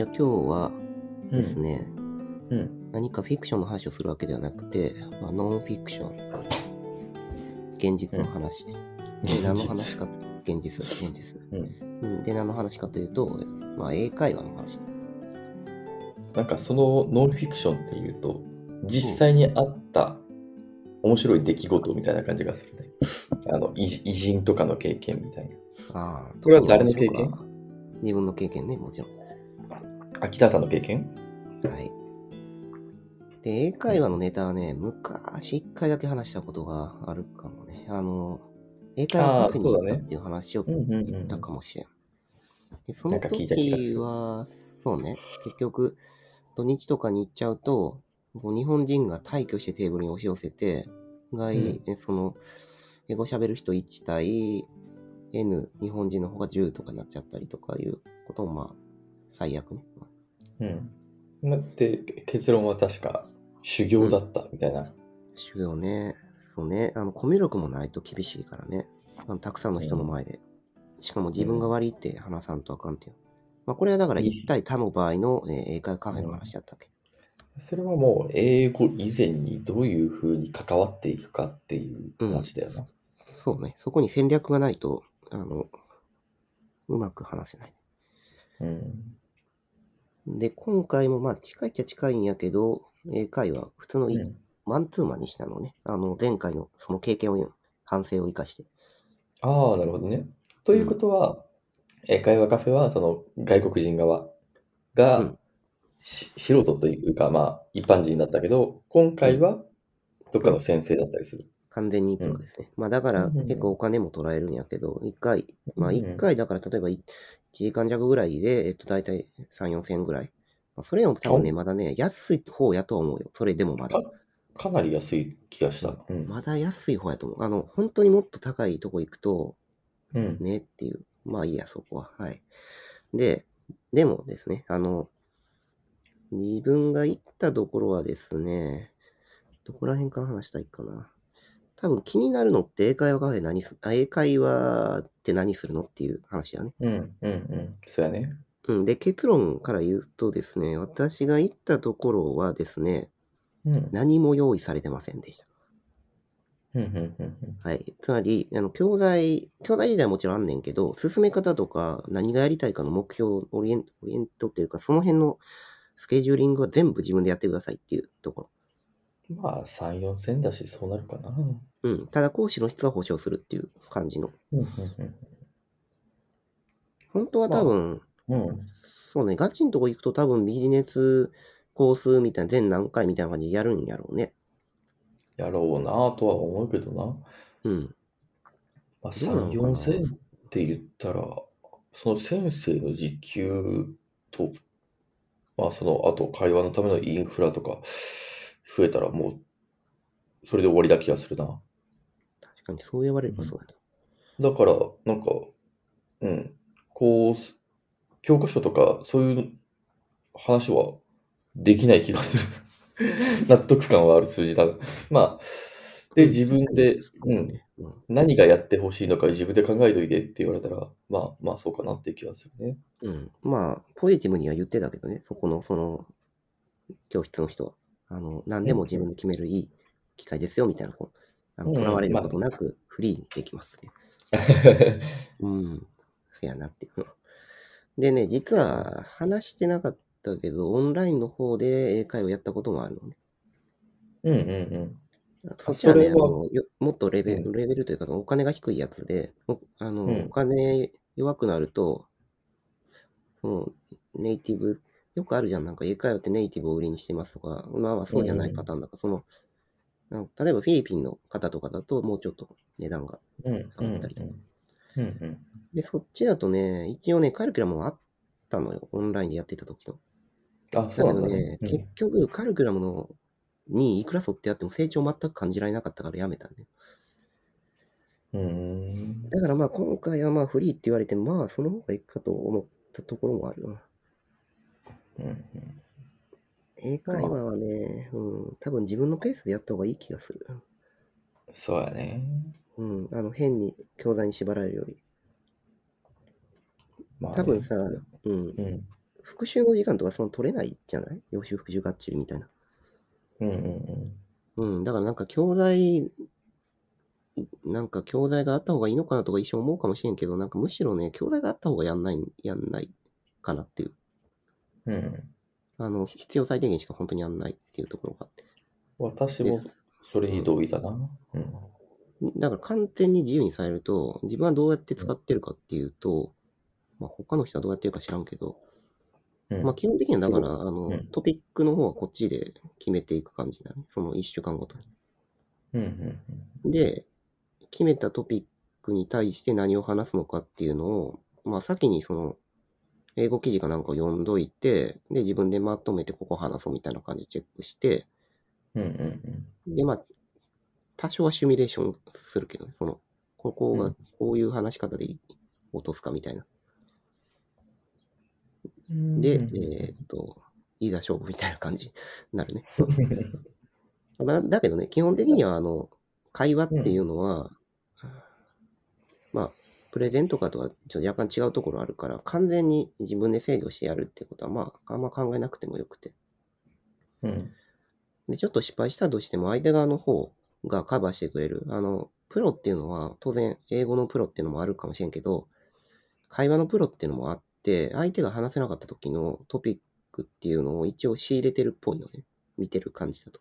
はい。じゃあ今日はですね、うん。何かフィクションの話をするわけではなくて、まあ、ノンフィクション。現実の話。で何の話か、現実、現実。うん。うんで、何の話かというと、まあ、英会話の話。なんかそのノンフィクションっていうと、実際にあった面白い出来事みたいな感じがするね。あの、偉偉人とかの経験みたいな。ああ、これは誰の経験？自分の経験ね、もちろん。秋田さんの経験？はい。で、英会話のネタはね、昔一回だけ話したことがあるかもね。あの、英会話カフェに行ったっていう話を言ったかもしれん。で、その時は、そうね、結局、土日とかに行っちゃうと、もう日本人が退去してテーブルに押し寄せて、外、うんえその、英語喋る人1対 N、日本人の方が10とかになっちゃったりとかいうことも、まあ、最悪ね。うん。まで、結論は確か修行だったみたいな。修行ね。そうね。あの、コミュ力もないと厳しいからね。あのたくさんの人の前で。しかも自分が悪いって話さんとあかんっていう。まあ、これはだから一対他の場合の、えー英会話カフェの話だったっけ？それはもう英語以前にどういうふうに関わっていくかっていう話だよな。そうね。そこに戦略がないと、あの、うまく話せない。うん。で、今回もまあ近いっちゃ近いんやけど、英会話、普通のい、うんマンツーマンにしたのね。あの、前回のその経験を言う、反省を生かして。ああ、なるほどね。ということは、英会話カフェはその外国人側が、うんし素人というか、まあ一般人だったけど、今回はどっかの先生だったりする。完全にプロですね。まあだからうんうんうん結構お金も取られるんやけど、一回、まあ一回だから例えば1時間弱ぐらいで、えっと大体3、4千円ぐらい。まあ、それでも多分ね、おまだね、安い方やとは思うよ。それでもまだ。かかなり安い気がした。うん。まだ安い方やと思う。あの、本当にもっと高いとこ行くと、うん。ねっていう。まあいいや、そこは。はい。で、でもですね、あの、自分が行ったところはですね、どこら辺から話したいかな。多分気になるのって英会話カフェ何す、あ、英会話って何するのっていう話だね。うん、うん、うん。そうやね。うん。で、結論から言うとですね、私が行ったところはですね、うん。何も用意されてませんでした。うん、うん、うん。はい。つまり、あの、教材、教材自体はもちろんあんねんけど、進め方とか、何がやりたいかの目標、オリエンオリエントっていうか、その辺のスケジューリングは全部自分でやってくださいっていうとこまあ、3、4千だし、そうなるかな。うん。ただ、講師の質は保証するっていう感じの。うん、本当は多分、うん。うん。そうね、ガチのとこ行くと多分ビジネスコースみたいな、全何回みたいな感じでやるんやろうね。やろうなとは思うけどな。うん。まあ、3、どうなのかな？4千って言ったら、その先生の時給と、まあ、その、あと会話のためのインフラとか増えたらもう、それで終わりだ気がするな。確かにそう言われればそうだ。だから、なんか、うん、こう、教科書とか、そういう話はできない気がする。納得感はある数字だな。まあ、で、自分で、うん、ねうん何がやってほしいのか自分で考えといてって言われたら、まあまあそうかなっていう気がするね。うん。まあ、ポジティブには言ってたけどね、そこの、その、教室の人は。あの、何でも自分で決めるいい機会ですよ、みたいな、こう、あの、うん囚われることなく、フリーにできますね。うん。フェアなっていう。でね、実は話してなかったけど、オンラインの方で英会話やったこともあるのね。うんうんうん。そっちはね、それはあのよもっとレベル、うんレベルというか、お金が低いやつで、おあの、うんお金弱くなると、そのネイティブ、よくあるじゃん、なんか英会話ってネイティブを売りにしてますとか、まあまあそうじゃないパターンだから、その、なんか例えばフィリピンの方とかだと、もうちょっと値段が。上がったりうんうんうんで、そっちだとね、一応ね、カリキュラムはあっったのよ。オンラインでやってた時の。あ、だそうなんだけどねね。、結局、カルクラムのにいくら沿ってやっても成長全く感じられなかったからやめたんだよ。うん。うんだからまあ今回はまあフリーって言われて、まあその方がいいかと思ったところもあるな。うんうん英会話はね、うん、多分自分のペースでやった方がいい気がする。そうやね。うん、あの変に教材に縛られるより。まあね多分さ、うん、うん。復習の時間とかその取れないじゃない？予習復習がっちりみたいな。うんうんうん。うん、だからなんか教材、なんか教材があった方がいいのかなとか一瞬思うかもしれんけど、なんかむしろね、教材があった方がやんない、やんないかなっていう。うん。あの、必要最低限しか本当にやんないっていうところがあって。私もそれに同意だな。うん。だから完全に自由にされると、自分はどうやって使ってるかっていうと、まあ他の人はどうやってるか知らんけど、うんまあ基本的にはだから、あの、うんトピックの方はこっちで決めていく感じだね。その一週間ごとに。うんうんで、決めたトピックに対して何を話すのかっていうのを、まあ先にその、英語記事かなんかを読んどいて、で、自分でまとめてここ話そうみたいな感じでチェックして、うん。うんうんうん。で、まあ、多少はシミュレーションするけどね、その、ここがうんこういう話し方で落とすかみたいな。うんで、えーっと、いざ勝負みたいな感じになるね。まあ、だけどね、基本的には、あの、会話っていうのは、まあ、プレゼンとかとはちょっと若干違うところあるから、完全に自分で制御してやるってことは、まあ、あんま考えなくてもよくて。うん。で、ちょっと失敗したとしても、相手側の方がカバーしてくれる。あの、プロっていうのは、当然、英語のプロっていうのもあるかもしれんけど、会話のプロっていうのもあって、相手が話せなかった時のトピックっていうのを一応仕入れてるっぽいのね。見てる感じだと。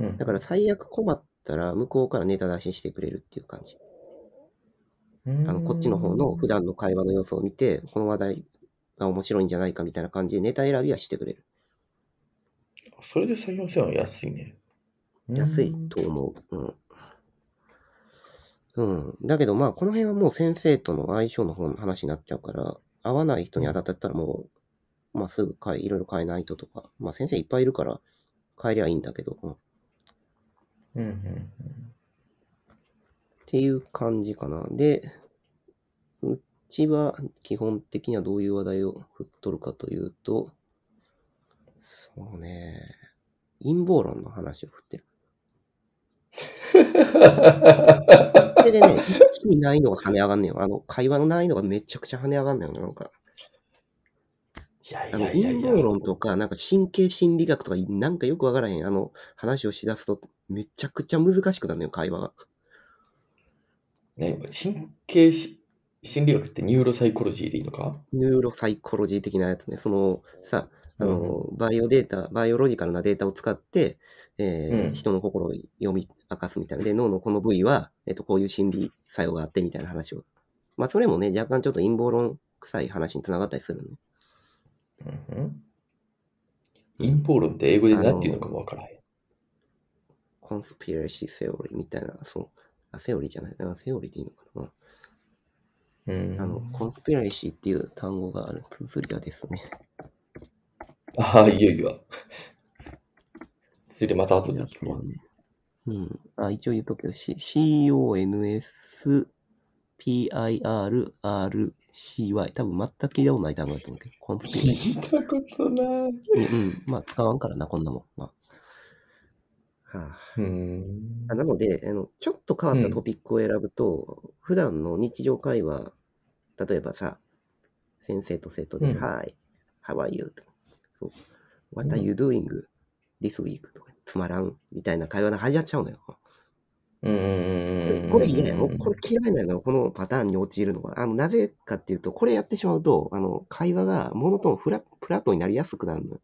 うん。だから最悪困ったら、向こうからネタ出ししてくれるっていう感じ。ああの、こっちの方の普段の会話の様子を見て、この話題が面白いんじゃないかみたいな感じでネタ選びはしてくれる。それで採用せは安いね。安いと思う。うん。うん。だけどまあ、この辺はもう先生との相性の方の話になっちゃうから、合わない人に当たったらもう、まあすぐ変え、いろいろ変えないととか、まあ先生いっぱいいるから変えりゃいいんだけど、うん。っうんうんていう感じかな。で、うちは基本的にはどういう話題を振っとるかというと、そうね、陰謀論の話を振ってる。でね、一気に難易度が跳ね上がんねんよ。あの、会話の難易度がめちゃくちゃ跳ね上がんねんよ。なんか、あの。陰謀論とか、なんか神経心理学とか、なんかよくわからへん、あの、話をしだすと、めちゃくちゃ難しくなるのよ、会話が。ね、神経し心理学って neuropsychology でいいのか？ neuropsychology 的なやつね。その、さ、あの、バイオデータ、 biological なデータを使って、えーうん人の心を読み明かすみたいな。で、脳のこの部位は、えっ、と、こういう心理作用があってみたいな話を。まあ、それもね、若干ちょっと陰謀論臭い話につながったりするのね。うんうん。陰謀論って英語で何て言うのかもわからへん。コンスピレーシーセオリーみたいな、そう。あ、セオリーじゃない？あセオリーでいいのかな？うんうんあの、コンスピレーシーっていう単語がある。綴りはですね。ああ、いよいよ。つれまた後で聞くわ。うん。あ、一応言っとくけど、C- C-O-N-S-P-I-R-R-C-Y。多分全く聞いたことない単語だと思うけど、コンスピレーシ聞いたことない。ー。うん、うん。まあ、使わんからな、こんなもん。まあ。はあうん。あなのであの、ちょっと変わったトピックを選ぶと、普段の日常会話、例えばさ、先生と生徒で、うん Hi, how are you? とかそう What are you doing this week? とか、つまらんみたいな会話が始まっちゃうのよ。うんうんうんうん。これ嫌やよ。これ嫌いなのこのパターンに陥るのは。あの、なぜかっていうと、これやってしまうと、あの、会話がモノトーン、フラフラットになりやすくなるのよ。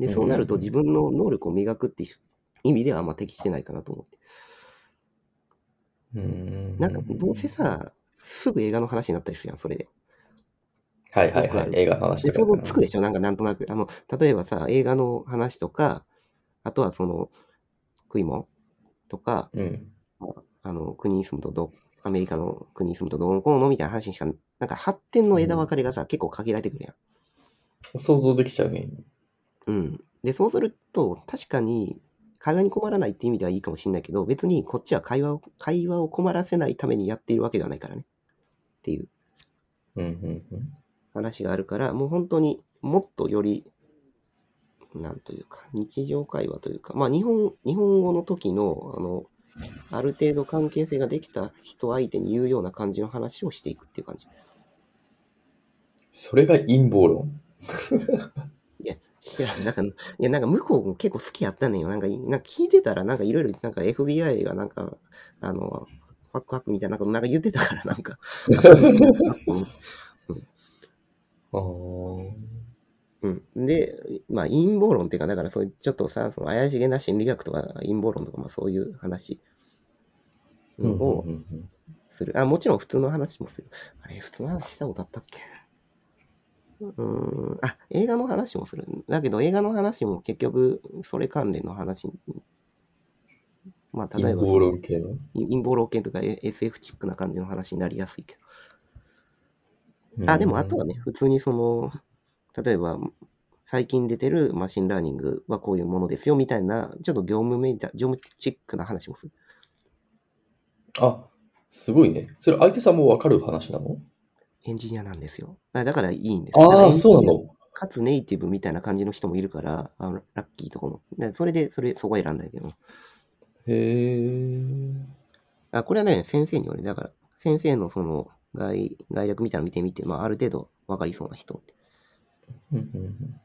で、そうなるとうんうん自分の能力を磨くっていう意味ではあんま適してないかなと思って。うん。なんか、どうせさ、すぐ映画の話になったりするやん、それで。はいはいはい。映画の話で、とか。そのつくでしょなんかなんとなく。あの、例えばさ、映画の話とか、あとはその、食い物とか、うん。あの、国に住むとど、アメリカの国に住むとどうのこうのみたいな話にしかなんか発展の枝分かれがさ、結構限られてくるやん。想像できちゃうね。うん。で、そうすると、確かに、会話に困らないっていう意味ではいいかもしれないけど、別にこっちは会話を、会話を困らせないためにやっているわけではないからね。っていううんうんうん。話があるから、もう本当にもっとより、なんというか、日常会話というか、まあ日本、日本語の時の、あの、ある程度関係性ができた人相手に言うような感じの話をしていくっていう感じ。それが陰謀論？いや、なんか、いや、なんか向こうも結構好きやったねんよ。なんか、なんか聞いてたら、なんかいろいろ、なんか FBI がなんか、あの、ファックファックみたいなことなんか言ってたから、なんか。あーうん。で、まあ陰謀論っていうか、だからそういうちょっとさ、その怪しげな心理学とか陰謀論とか、まあそういう話うんうんをうんうんする。あ、もちろん普通の話もする。あれ、普通の話したことあったっけ？うーん。あ、映画の話もする。だけど映画の話も結局、それ関連の話に。まあ、例えばその、陰謀論系の？陰謀論系とか SF チックな感じの話になりやすいけど。あ、でもあとはね、普通にその、例えば、最近出てる machine learning はこういうものですよみたいな、ちょっと業務めいた、業務チックな話もする。あ、すごいね。それ相手さんもわかる話なの？エンジニアなんですよ。あだからいいんですああ、そうなの。かつネイティブみたいな感じの人もいるから、あのラッキーとかも。でそれで、それ、そこ選んだけど。へえ。あ、これはね、先生による。だから、先生のその、概、概略みたいなの見てみて、まあ、ある程度わかりそうな人って。うんうんうん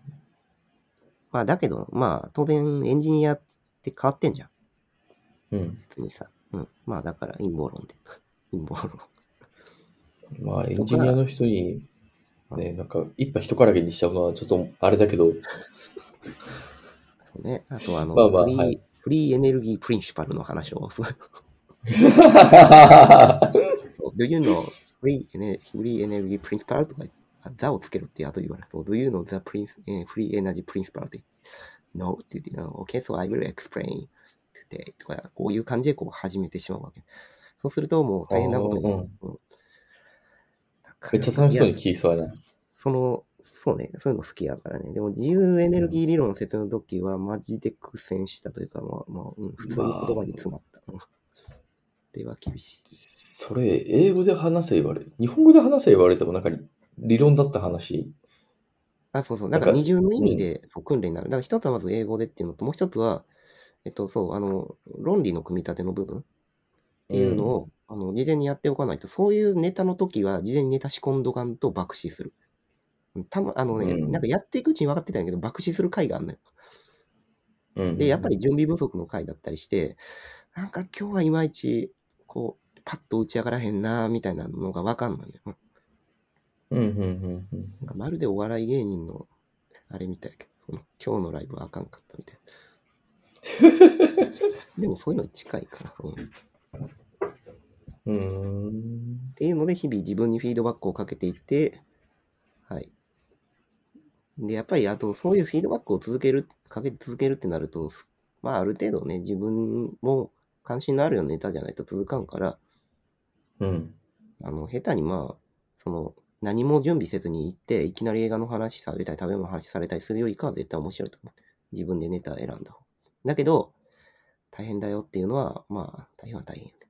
まあ、だけど、まあ、当然、エンジニアって変わってんじゃん。うん。別にさ。うん。まあ、だから、陰謀論で。陰謀論。まあ、エンジニアの人に、ね、なんか、一杯一からげにしちゃうのはちょっとあれだけど、ね。あと、あの、まあまあフリー、はいフリーエネルギープリンシパルの話を。そう Do you know free, ener- free energy principle? とか、あ the をつけろって後言われる。そう Do you know the prin- えー free energy principle? って。No って言って、OK, so I will explain today. とか、こういう感じでこう始めてしまうわけ。そうするともう大変なことになる。うんめっちゃ楽しそうに聞きそうやな。その、そうね、そういうの好きやからね。でも自由エネルギー理論の説明の時はマジで苦戦したというか、まあ、まあ、うん、普通に言葉に詰まった。うんこれは厳しい。それ、英語で話せ言われ、日本語で話せ言われてもなんか理論だった話。あ、そうそう。なんか二重の意味で、そう訓練になる。だから一つはまず英語でっていうのと、もう一つは、えっと、そう、あの、論理の組み立ての部分っていうのを、あの、事前にやっておかないと、そういうネタの時は、事前にネタ仕込んどかんと爆死する。うんたま、あのね、うんなんかやっていくうちに分かってたんやけど、爆死する回があるのよ。うんで、やっぱり準備不足の回だったりして、なんか今日はいまいち、こう、パッと打ち上がらへんな、みたいなのが分かんないのよ。うんうんうんうんうん。なんかまるでお笑い芸人の、あれみたいやけど、その今日のライブはあかんかったみたいな。でもそういうのに近いかな。うん、っうーん。ていうので、日々自分にフィードバックをかけていって、はい。で、やっぱり、あと、そういうフィードバックを続ける、かけ続けるってなると、すまあ、ある程度ね、自分も関心のあるようなネタじゃないと続かんから、うん。あの、下手にまあ、その、何も準備せずに行って、いきなり映画の話されたり、食べ物の話されたりするよりかは絶対面白いと思う。自分でネタ選んだ方。だけど、大変だよっていうのは、まあ、大変は大変。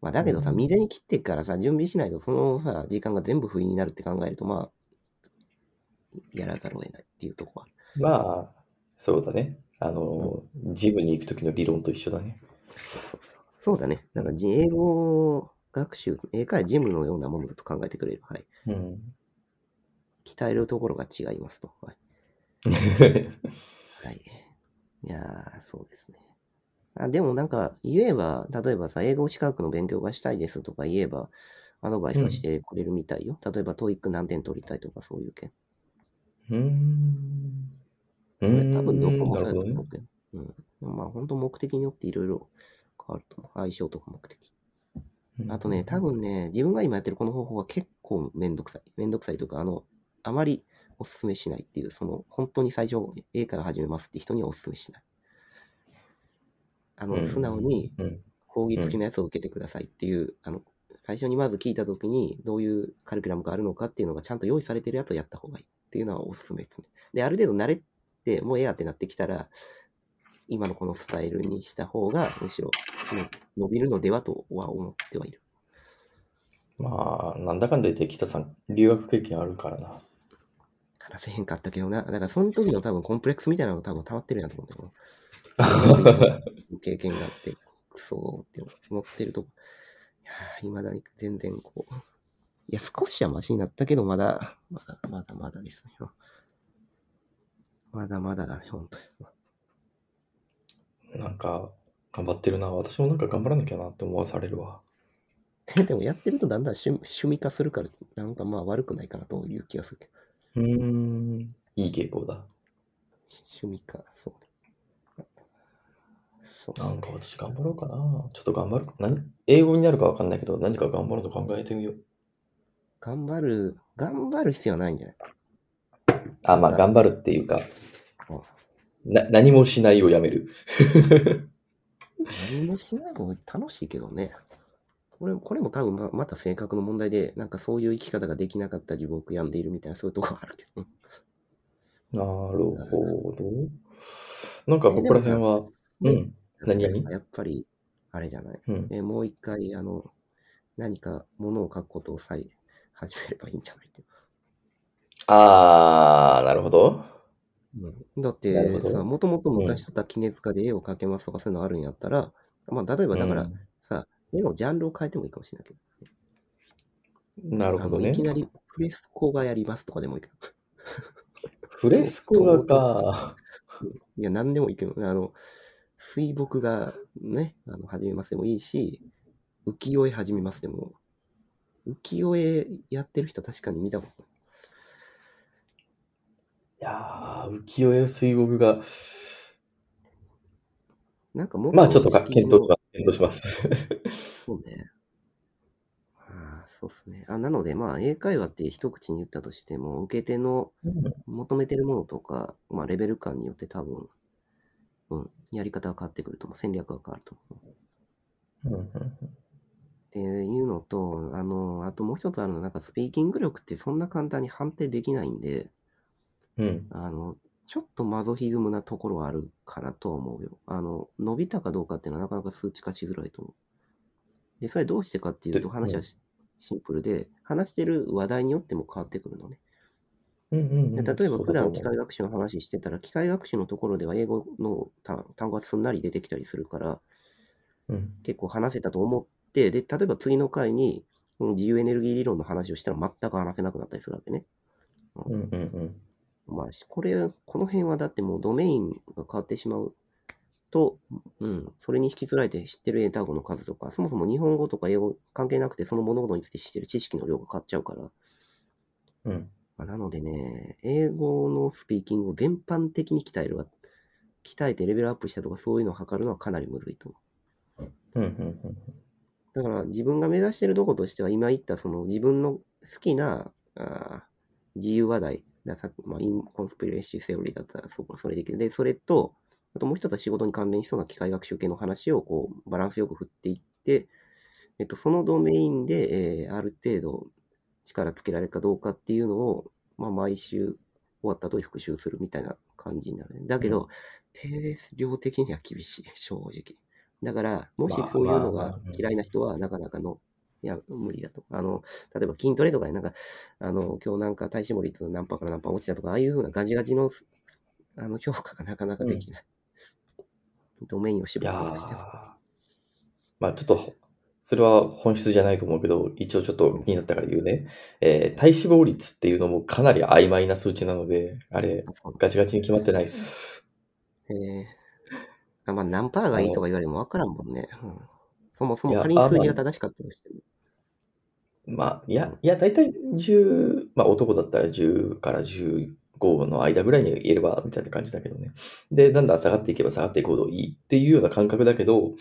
まあ、だけどさ、うん未然に切ってからさ、準備しないと、そのさ、時間が全部不意になるって考えると、まあ、やらざるを得ないっていうとこは。まあ、そうだね。あの、ジムに行くときの理論と一緒だね。そうだね。なんか、じ英語学習、英会話ジムのようなものだと考えてくれる。はい。うん。鍛えるところが違いますと。はい。はい。いやー、そうですね。あでもなんか、言えば、例えばさ、英語資格の勉強がしたいですとか言えば、アドバイスはしてくれるみたいよ。例えば、 TOEIC 何点取りたいとか、そういう件。うーん。多分どこもそうやと思う。けど。うん。まあ、本当目的によっていろいろ変わると思う。相性とか目的。あとね、多分ね、自分が今やってるこの方法は結構めんどくさい。めんどくさいというか、あの、あまりおすすめしないっていう、その、本当に最初、英会話始めますって人にはおすすめしない。あの、うん素直にうん。講義付きのやつを受けてくださいっていう、あの、最初にまず聞いたときに、どういうカリキュラムがあるのかっていうのがちゃんと用意されてるやつをやった方がいいっていうのはおすすめですね。で、ある程度慣れて、もうええやってなってきたら、今のこのスタイルにした方が、むしろ、ね伸びるのではとは思ってはいる。まあ、なんだかんだ言って北さん、留学経験あるからな。話せへんかったけどな。だからその時の多分コンプレックスみたいなのが多分溜まってるんやと思うんだよな。経験があって、クソって思ってると、いや、未だに全然こう、いや、少しはマシになったけど、まだ、まだ、まだまだですね。まだまだだね、本当に。なんか、頑張ってるな。私もなんか頑張らなきゃなって思わされるわ。でもやってるとだんだん趣趣味化するから、なんかまあ悪くないかなという気がするけど。うん。いい傾向だ。趣味化、そう。そうなんか私頑張ろうかな。ちょっと頑張る。何？英語になるかわかんないけど、何か頑張るの考えてみよう。頑張る、頑張る必要はないんじゃない？あ、まあ、頑張るっていうか、な何もしないをやめる。何もしないのも楽しいけどね。これこれも多分ままた性格の問題で、なんかそういう生き方ができなかった自分を悔やんでいるみたいなそういうとこあるけど。なるほど。なんかここら辺は、うん。何？々やっぱり、あれじゃない？うん。えもう一回、あの、何か物を書くことをさえ始めればいいんじゃない？って。あー、なるほど。うん、だってさ、もともと昔とった絹塚で絵を描けますとかそういうのあるんやったら、まあ例えばだからうんさ、絵のジャンルを変えてもいいかもしれないけど。なるほどねいき。なりフレスコがやりますとかでもいいけど。フレスコ画か。いや、何でもいいけど、あの、水墨がね、あの始めますでもいいし、浮世絵始めますでも、浮世絵やってる人確かに見たことないいやー、浮世絵水墨画。なんかもまあちょっとか検討します。検討します。そうね。ああ、そうっすね。あなので、まあ、英会話って一口に言ったとしても、受け手の求めてるものとか、まあ、レベル感によって多分、うん、やり方が変わってくると思う。戦略が変わると思う。っていうのと、あの、あともう一つあるのは、なんかスピーキング力ってそんな簡単に判定できないんで、うん。あの、ちょっとマゾヒズムなところはあるかなとは思うよ。あの、伸びたかどうかっていうのはなかなか数値化しづらいと思う。で、それどうしてかっていうと、で話はしシンプルで、話してる話題によっても変わってくるのね。うんうんうん。で例えば普だと思械学習の話してたら、機械学習のところでは英語の単単語がすんなり出てきたりするから、ううん。結構話せたと思って、で、例えば次の回に、うん自由エネルギー理論の話をしたら全く話せなくなったりするわけね。うんうんうん。まあ、しこれ、この辺はだってもうドメインが変わってしまうと、うん、それに引きずられて知ってる英単語の数とか、そもそも日本語とか英語関係なくて、その物事について知ってる知識の量が変わっちゃうから、うん。まあ、なのでね、英語のスピーキングを全般的に鍛えるわ。鍛えてレベルアップしたとかそういうのを測るのはかなりむずいと思う。うんうんうん。だから自分が目指しているとことしては、今言ったその自分の好きなあー自由話題、ださまあ、インコンスピレーシーセオリーだったらそうそれできる。で、それと、あともう一つは仕事に関連しそうな機械学習系の話をこうバランスよく振っていって、えっと、そのドメインで、えーある程度力つけられるかどうかっていうのを、まあ、毎週終わった後に復習するみたいな感じになるね。だけど、定量的には厳しい、正直。だから、もしまあそういうのが嫌いな人は、なかなかの、いや、無理だと。あの、例えば筋トレとかで、なんか、あの、今日なんか体脂肪率何パーから何パー落ちたとか、ああいうふうなガチガチの、あの、評価がなかなかできない。ドメインをい絞やーるとしては。まあちょっと、それは本質じゃないと思うけど、一応ちょっと気になったから言うね。えー体脂肪率っていうのもかなり曖昧な数値なので、あれ、ガチガチに決まってないっす。えーあまあ、何パーがいいとか言われても分からんもんね。うん、そもそも仮に数字が正しかったとしても。まあ、いや、いや、大体10、まあ男だったら10から15の間ぐらいにいれば、みたいな感じだけどね。で、だんだん下がっていけば下がっていくほどいいっていうような感覚だけど、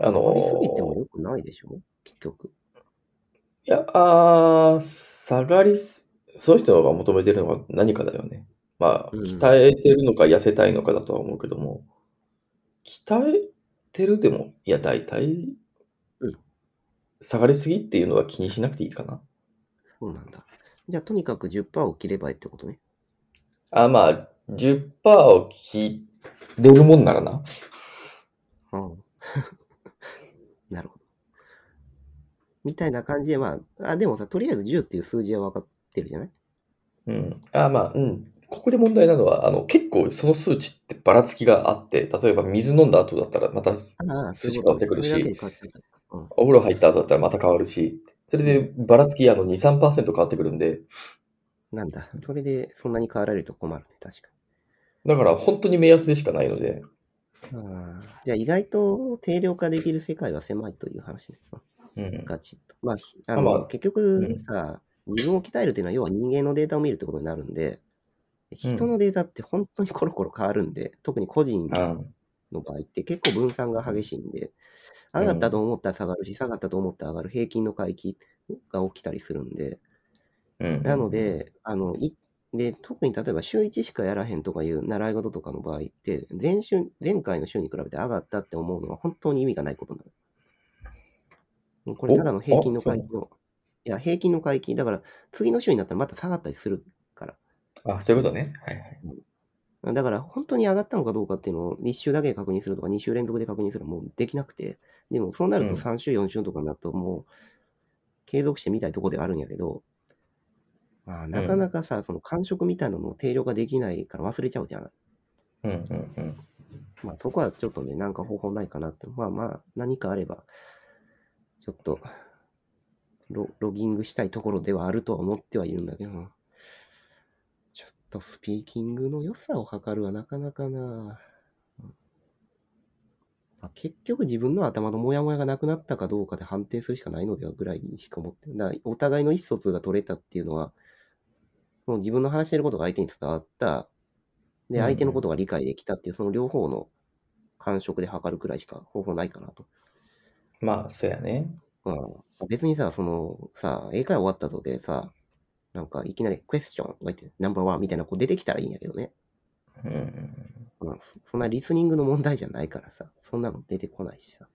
あのー下がりすぎてもよくないでしょ？結局。いや、あー下がりす、その人が求めてるのが何かだよね。まあ、うん鍛えてるのか痩せたいのかだとは思うけども、鍛えてるでも、いや、大体、うん下がりすぎっていうのは気にしなくていいかな。そうなんだ。じゃあ、とにかく10%を切ればいいってことね。あ、まあ、10%を切れるもんならな。うん。なるほど。みたいな感じで、まあ、あ、でもさ、とりあえず10っていう数字は分かってるじゃない？うん。あ、まあ、うん。ここで問題なのは、あの、結構その数値ってばらつきがあって、例えば水飲んだ後だったらまた数値変わってくるしそれだけで変わってくるお風呂入った後だったらまた変わるし、それでばらつきあの2、3%変わってくるんで、なんだ。それでそんなに変わられると困るね、確かだから本当に目安でしかないので、あじゃあ、意外と定量化できる世界は狭いという話ね。うん。ガチッと。まあ、ひあの、まあ結局さ、自分を鍛えるっていうのは、要は人間のデータを見るってことになるんで、人のデータって本当にコロコロ変わるんで、特に個人あの場合って結構分散が激しいんで、上がったと思ったら下がるし、下がったと思ったら上がる平均の回帰が起きたりするんで、うん。なので、あの、いで、特に例えば週1しかやらへんとかいう習い事とかの場合って、前週、前回の週に比べて上がったって思うのは本当に意味がないことなの。これただの平均の回帰の、いや、平均の回帰、だから次の週になったらまた下がったりするから。あ、そういうことね。はいはい。だから本当に上がったのかどうかっていうのを1週だけで確認するとか2週連続で確認するのはもうできなくて、でもそうなるとうん3週、4週とかになるともう継続してみたいところではあるんやけど、まあ、なかなかさ、その感触みたいなのを定量化できないから忘れちゃうじゃない。うんうんうん。まあそこはちょっとね、なんか方法ないかなって。まあまあ何かあれば、ちょっとロロギングしたいところではあるとは思ってはいるんだけど、ちょっとスピーキングの良さを測るはなかなかな。うんまあ、結局自分の頭のモヤモヤがなくなったかどうかで判定するしかないのではぐらいにしか思ってる。だお互いの意思疎通が取れたっていうのは、もう自分の話してることが相手に伝わった。で、うん相手のことが理解できたっていう、その両方の感触で測るくらいしか方法ないかなと。まあ、そうやね。まあ、別にさ、そのさ、英会話終わった時でさ、なんかいきなりクエスチョンとか言って、ナンバーワンみたいなこう出てきたらいいんやけどね。うんうんうん、そんなリスニングの問題じゃないからさ、そんなの出てこないしさ。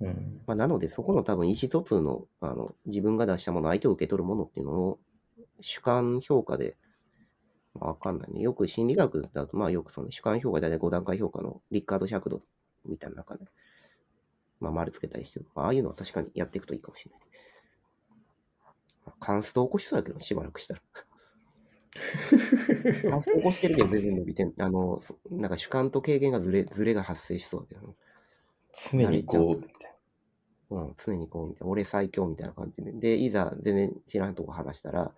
うん。うん。まあ、なので、そこの多分意思疎通の、あの、自分が出したもの、相手を受け取るものっていうのを、主観評価で、まあわかんないね。よく心理学だと、まあよくその主観評価で大体5段階評価のリッカード尺度みたいな中で、まあ丸つけたりしてる。まあああいうのは確かにやっていくといいかもしれない。まあカンスト起こしそうやけど、しばらくしたら。カンスト起こしてるけど全然伸びてん。あの、そなんか主観と経験がずれ、ずれが発生しそうだけど、常にこう、みたいうん、常にこう、みたいな、俺最強みたいな感じで。で、いざ全然知らんとこ話したら、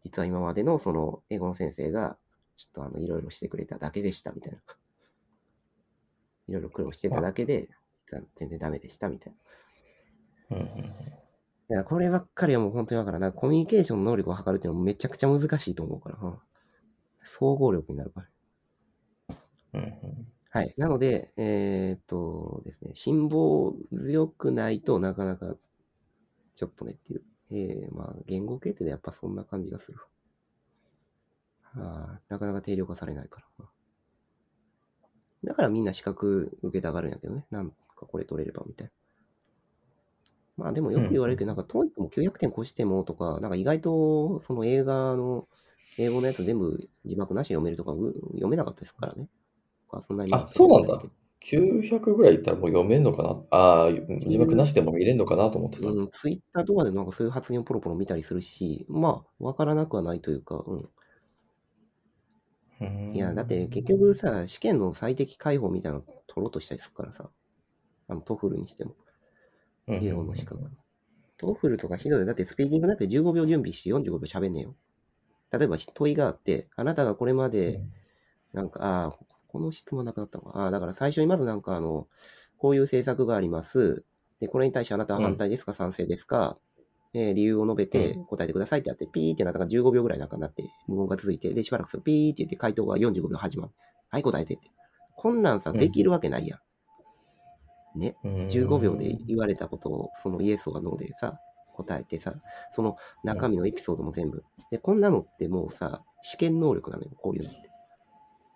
実は今までのその英語の先生が、ちょっとあの、いろいろしてくれただけでした、みたいな。いろいろ苦労してただけで、全然ダメでした、みたいな。な。うんうんいや、こればっかりはもう本当にだからな、コミュニケーションの能力を測るっていうのもめちゃくちゃ難しいと思うから、うん総合力になるから。うんうんはい。なので、えーっとですね、辛抱強くないとなかなか、ちょっとねっていう。えー、まあ、言語系ってやっぱそんな感じがする。はあ、なかなか定量化されないから。だからみんな資格受けたがるんやけどね。なんかこれ取れればみたいな。まあでもよく言われるけど、なんか TOEIC も900点越してもとか、なんか意外とその映画の、英語のやつ全部字幕なしで読めるとか、う読めなかったですからね。まあそんなにあそうなんだ900ぐらいいったらもう読めんのかな？ああ、字幕なしでも見れんのかなと思ってた。うん、ツイッターとかでなんかそういう発言をポロポロ見たりするし、まあ、わからなくはないというか、うん。うんいや、だって結局さ、試験の最適解法みたいなの取ろうとしたりするからさ、あの、 TOEFL にしても、英語の資格。 TOEFL とかひどいよ。だってスピーキングだって15秒準備して45秒喋んねんよ。例えば問いがあって、あなたがこれまで、なんか、ああ、この質問なくなったのか。ああ、だから最初にまずなんかあの、こういう政策があります。で、これに対してあなたは反対ですか、賛成ですか？えー理由を述べてう答えてくださいってやって、ピーってなったから15秒ぐらいなんかなって、無音が続いて、で、しばらくするとピーって言って回答が45秒始まる。はい、答えてって。こんなんさ、うんできるわけないやん。ね。うん15秒で言われたことを、そのイエスがノーでさ、答えてさ、その中身のエピソードも全部。で、こんなのってもうさ、試験能力なのよ、こういうのって。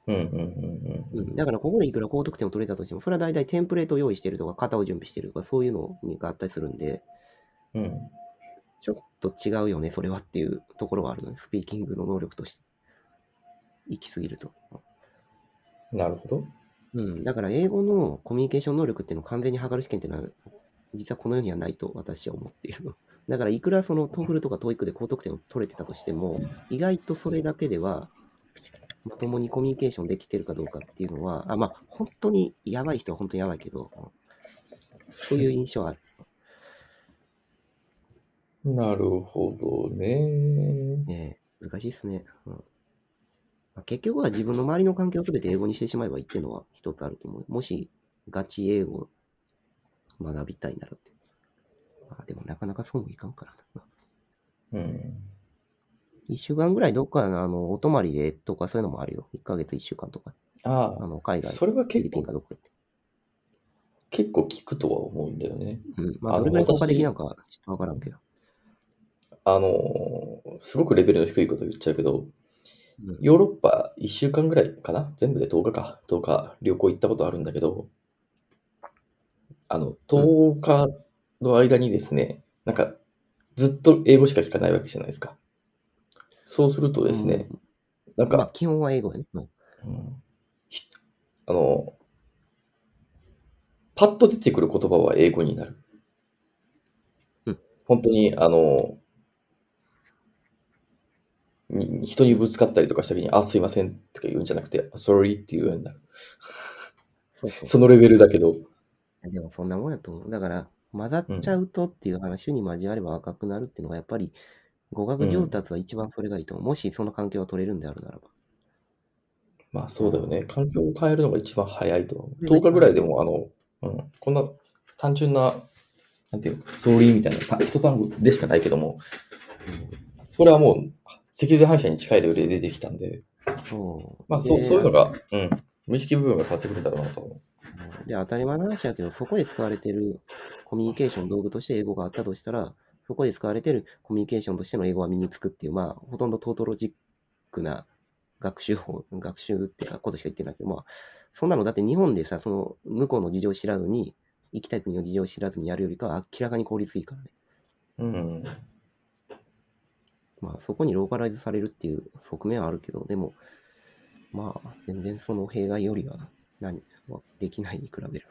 うんうんうんうんうん、だからここでいくら高得点を取れたとしても、それは大体テンプレートを用意してるとか、型を準備してるとか、そういうのがあったりするんで、うん。ちょっと違うよね、それはっていうところがあるのね。スピーキングの能力として。行き過ぎると。なるほど。うん。だから英語のコミュニケーション能力っていうのを完全に測る試験っていうのは、実はこの世にはないと私は思っているの。だからいくらその TOEFL とか TOEIC で高得点を取れてたとしても、意外とそれだけでは、まともにコミュニケーションできてるかどうかっていうのは、あまあ、本当にやばい人は本当にやばいけど、そういう印象はある。なるほどね。ねえ難しいですね。うんまあ、結局は自分の周りの環境を全て英語にしてしまえばいいっていうのは一つあると思う。もしガチ英語を学びたいならって。まあでもなかなかそうもいかんからな。うん。一週間ぐらいどっかのあのお泊まりでとかそういうのもあるよ。一ヶ月一週間とか。ああ、あの海外、それはフィリ結構ピンかどっか行って。結構聞くとは思うんだよね。うん。まあどれぐらい効果的なのかはちょっとわからんけど。あのーすごくレベルの低いこと言っちゃうけど、うんヨーロッパ1週間ぐらいかな？全部で10日か。10日旅行行ったことあるんだけど、あの、10日の間にですね、なんか、ずっと英語しか聞かないわけじゃないですか。そうするとですね、なんか、まあ基本は英語やね。うんあの、パッと出てくる言葉は英語になる。うん本当に、あの、に人にぶつかったりとかした時に、あ、すいませんとか言うんじゃなくて、sorry っていうようになる。そうそうそのレベルだけど、でもそんなもんやと思う。だから、混ざっちゃうとっていう話に交われば赤くなるっていうのが、やっぱり、語学上達は一番それがいいと思う。もしその環境が取れるんであるならば。まあそうだよね。環境を変えるのが一番早いと思う。うん10日ぐらいでも、あの、うん、こんな単純な、なんていうの、sorry みたいなた一単語でしかないけども、それはもう、脊髄反射に近いレベルで出てきたんで、そう。まあそうでそういうのが、うん、無意識部分が変わってくるんだろうなと思で、当たり前の話やけど、そこで使われてるコミュニケーション道具として英語があったとしたら、そこで使われてるコミュニケーションとしての英語は身につくっていう、まあ、ほとんどトートロジックな学習法、学習ってことしか言ってないけど、まあ、そんなのだって日本でさ、その向こうの事情を知らずに、行きたい国の事情を知らずにやるよりかは明らかに効率いいからね。う。うん。まあ、そこにローカライズされるっていう側面はあるけど、でも、まあ、全然その弊害よりは何もできないに比べる。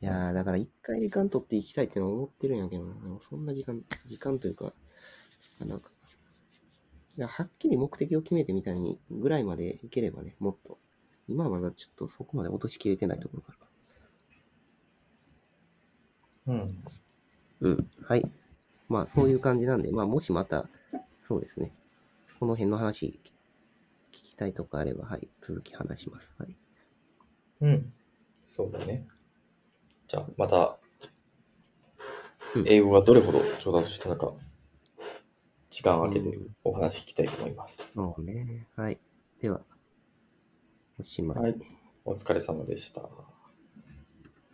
いやー、だから一回時間取っていきたいってのは思ってるんやけどそんな時間、時間というか、なんか、いやはっきり目的を決めてみたいにぐらいまでいければね、もっと。今はまだちょっとそこまで落としきれてないところがあるから。うん。うん。はい。まあ、そういう感じなんで、まあ、もしまた、そうですね。この辺の話、聞きたいとかあれば、はい、続き話します。はい。うん。そうだね。じゃあ、またうん、英語がどれほど上達したのか、時間を空けてうんお話聞きたいと思います。そうね。はい。では、おしまい。はい。お疲れ様でした。